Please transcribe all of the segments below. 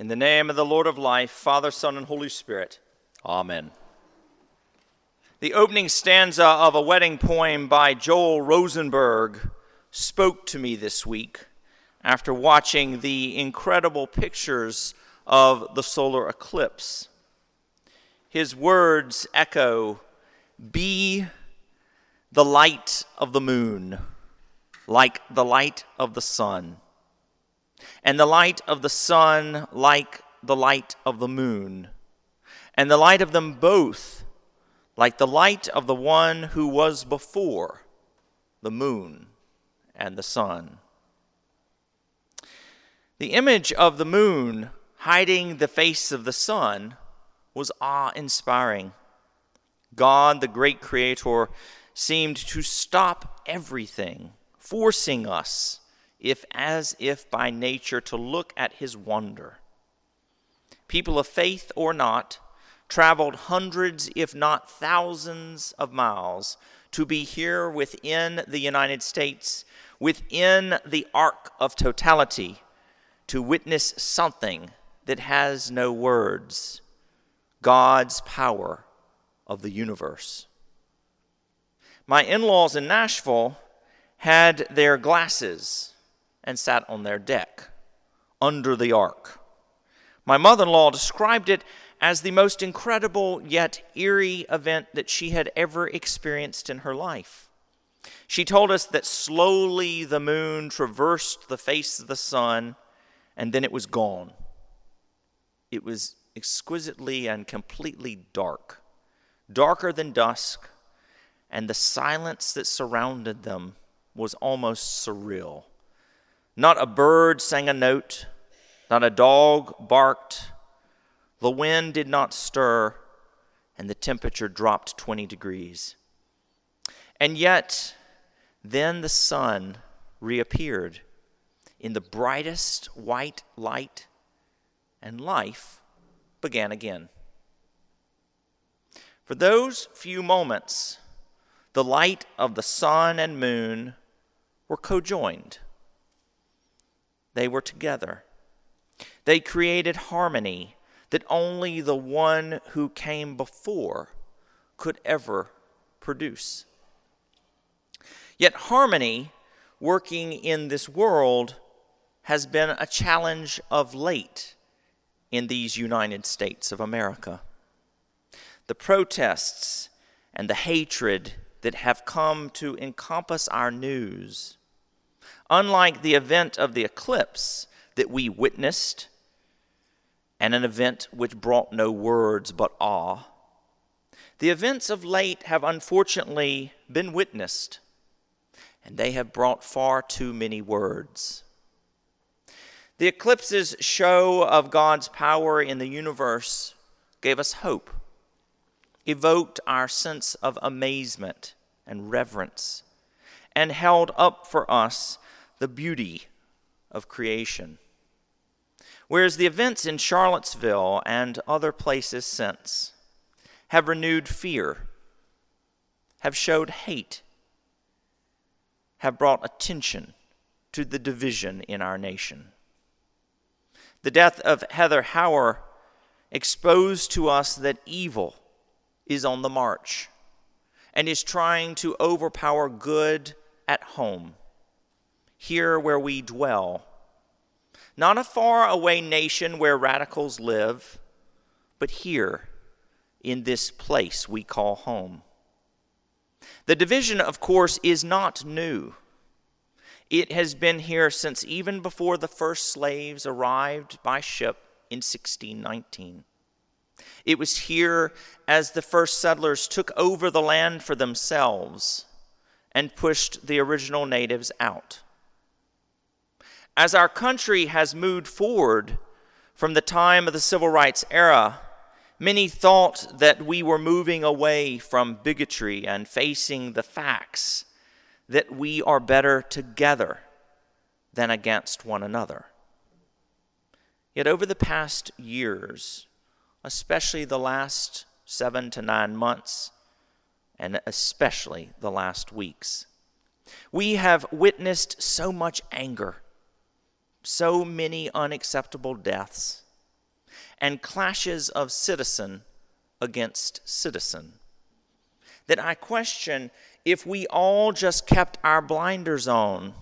In the name of the Lord of life, Father, Son, and Holy Spirit. Amen. The opening stanza of a wedding poem by Joel Rosenberg spoke to me this week after watching the incredible pictures of the solar eclipse. His words echo Be the light of the moon, like the light of the sun, and the light of the sun, like the light of the moon, and the light of them both, like the light of the one who was before the moon and the sun. The image of the moon hiding the face of the sun was awe inspiring. God, the great creator, seemed to stop everything, forcing us, if as if by nature, to look at his wonder. People of faith or not, traveled hundreds, if not thousands, of miles to be here within the United States, within the arc of totality, to witness something that has no words God's power of the universe. My in laws in Nashville had their glasses and sat on their deck under the ark. My mother in law described it as the most incredible yet eerie event that she had ever experienced in her life. She told us that slowly the moon traversed the face of the sun and then it was gone. It was exquisitely and completely dark, darker than dusk, and the silence that surrounded them was almost surreal. Not a bird sang a note, not a dog barked, the wind did not stir, and the temperature dropped 20 degrees. And yet, then the sun reappeared in the brightest white light, and life began again. For those few moments, the light of the sun and moon were co-joined. They were together. They created harmony that only the one who came before could ever produce. Yet, harmony working in this world has been a challenge of late in these United States of America. The protests and the hatred that have come to encompass our news, unlike the event of the eclipse that we witnessed and an event which brought no words but awe. The events of late have unfortunately been witnessed, and they have brought far too many words. The eclipse's show of God's power in the universe gave us hope, evoked our sense of amazement and reverence, and held up for us the beauty of creation. Whereas the events in Charlottesville and other places since have renewed fear, have showed hate, have brought attention to the division in our nation. The death of Heather Heyer exposed to us that evil is on the march and is trying to overpower good at home, here where we dwell not a far away nation where radicals live, but here in this place we call home. The division, of course, is not new. It has been here since even before the first slaves arrived by ship in 1619. It was here as the first settlers took over the land for themselves and pushed the original natives out. As our country has moved forward from the time of the civil rights era, many thought that we were moving away from bigotry and facing the facts that we are better together than against one another. Yet over the past years, especially the last seven to nine months, and especially the last weeks, we have witnessed so much anger so many unacceptable deaths, and clashes of citizen against citizen. That I question if we all just kept our blinders on,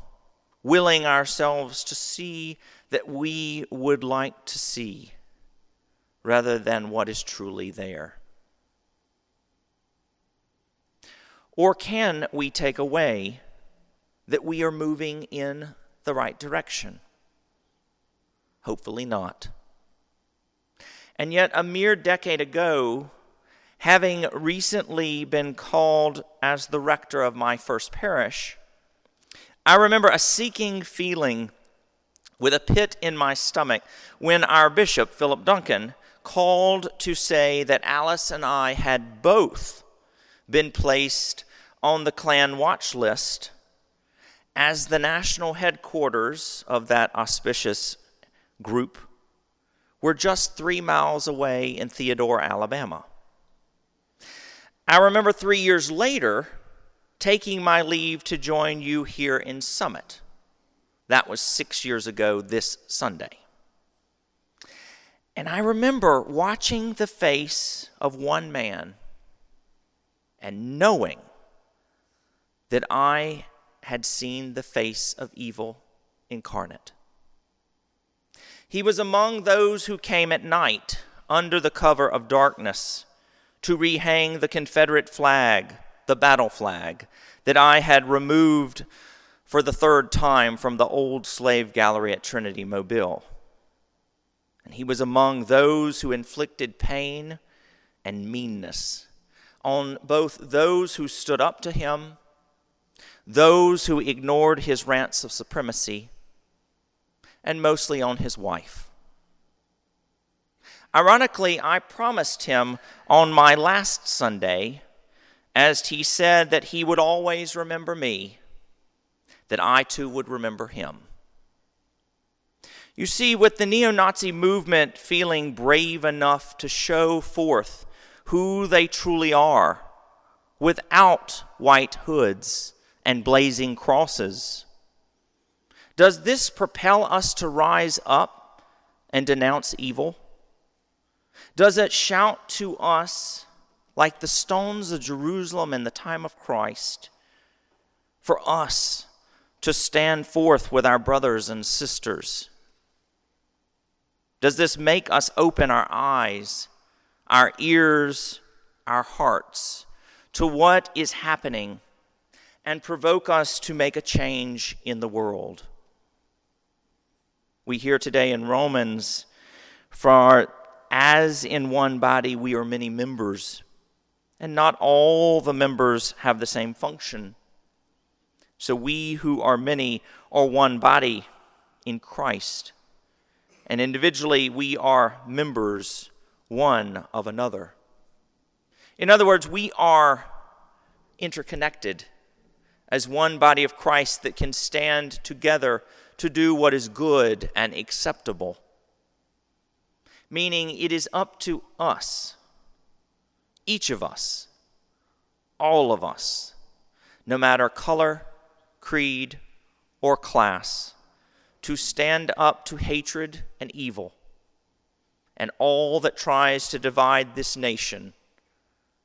willing ourselves to see that we would like to see, rather than what is truly there. Or can we take away that we are moving in the right direction? Hopefully not. And yet, a mere decade ago, having recently been called as the rector of my first parish, I remember a seeking feeling with a pit in my stomach when our bishop, Philip Duncan, called to say that Alice and I had both been placed on the Klan watch list as the national headquarters of that auspicious group were just three miles away in Theodore, Alabama. I remember three years later taking my leave to join you here in Summit. That was six years ago this Sunday. And I remember watching the face of one man and knowing that I had seen the face of evil incarnate. He was among those who came at night under the cover of darkness to rehang the Confederate flag, the battle flag, that I had removed for the third time from the old slave gallery at Trinity Mobile. And he was among those who inflicted pain and meanness on both those who stood up to him, those who ignored his rants of supremacy, and mostly on his wife. Ironically, I promised him on my last Sunday, as he said that he would always remember me, that I too would remember him. You see, with the neo Nazi movement feeling brave enough to show forth who they truly are without white hoods and blazing crosses, does this propel us to rise up and denounce evil? Does it shout to us like the stones of Jerusalem in the time of Christ for us to stand forth with our brothers and sisters? Does this make us open our eyes, our ears, our hearts to what is happening and provoke us to make a change in the world? We hear today in Romans, for as in one body we are many members, and not all the members have the same function. So we who are many are one body in Christ, and individually we are members one of another. In other words, we are interconnected as one body of Christ that can stand together to do what is good and acceptable meaning it is up to us, each of us, all of us, no matter color, creed, or class, to stand up to hatred and evil and all that tries to divide this nation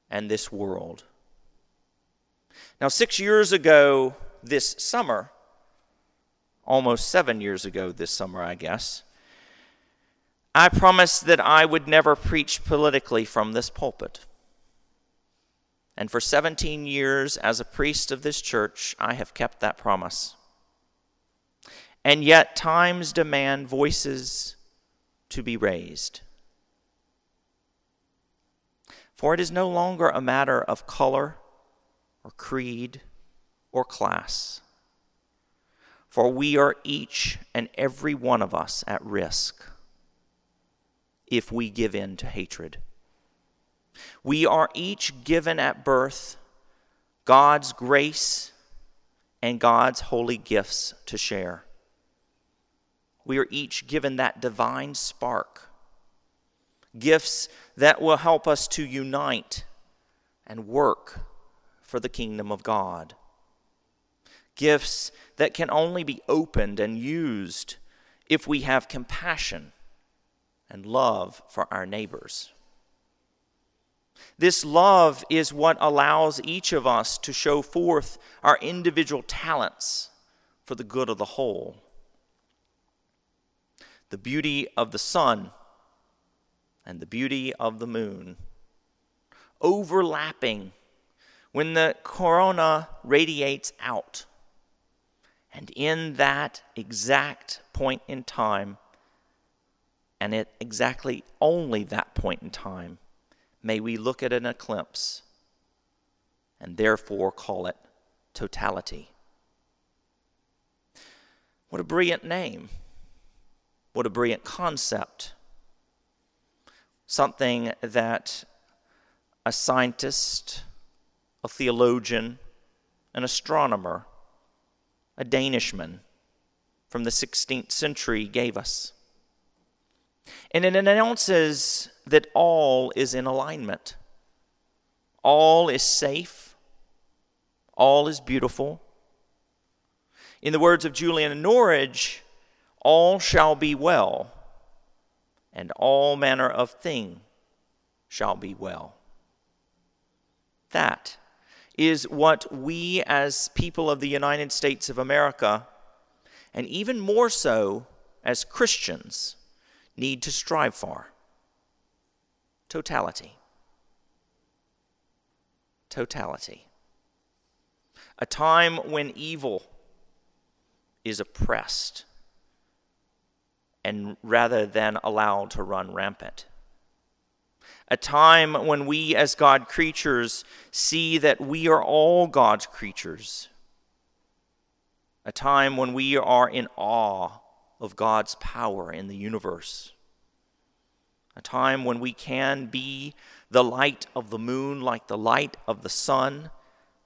and this world. Now, six years ago this summer, almost seven years ago this summer, I guess, I promised that I would never preach politically from this pulpit. And for 17 years, as a priest of this church, I have kept that promise. And yet, times demand voices to be raised. For it is no longer a matter of color or creed or class. For we are each and every one of us at risk if we give in to hatred. We are each given at birth God's grace and God's holy gifts to share. We are each given that divine spark, gifts that will help us to unite and work for the kingdom of God. Gifts that can only be opened and used if we have compassion and love for our neighbors. This love is what allows each of us to show forth our individual talents for the good of the whole. The beauty of the sun and the beauty of the moon overlapping when the corona radiates out. And in that exact point in time, and at exactly only that point in time, may we look at an eclipse and therefore call it totality. What a brilliant name! What a brilliant concept. Something that a scientist, a theologian, an astronomer, a Danishman from the 16th century gave us. And it announces that all is in alignment. All is safe. All is beautiful. In the words of Julian Norwich, all shall be well, and all manner of thing shall be well. That is what we as people of the United States of America, and even more so as Christians, need to strive for totality. Totality. A time when evil is oppressed and rather than allowed to run rampant. A time when we, as God creatures, see that we are all God's creatures. A time when we are in awe of God's power in the universe. A time when we can be the light of the moon like the light of the sun,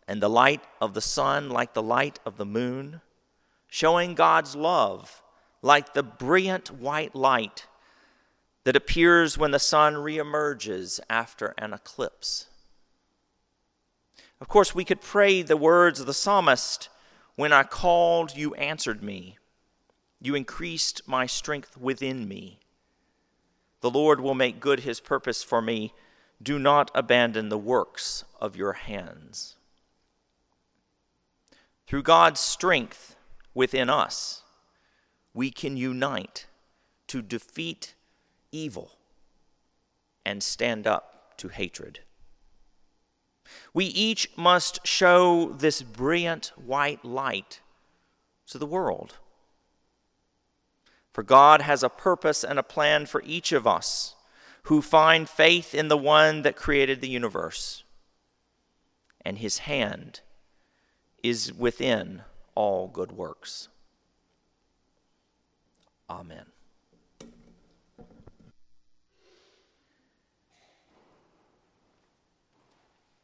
and the light of the sun like the light of the moon, showing God's love like the brilliant white light that appears when the sun reemerges after an eclipse. Of course, we could pray the words of the psalmist When I called, you answered me. You increased my strength within me. The Lord will make good his purpose for me. Do not abandon the works of your hands. Through God's strength within us, we can unite to defeat evil and stand up to hatred. We each must show this brilliant white light to the world. For God has a purpose and a plan for each of us who find faith in the one that created the universe. And his hand is within all good works. Amen.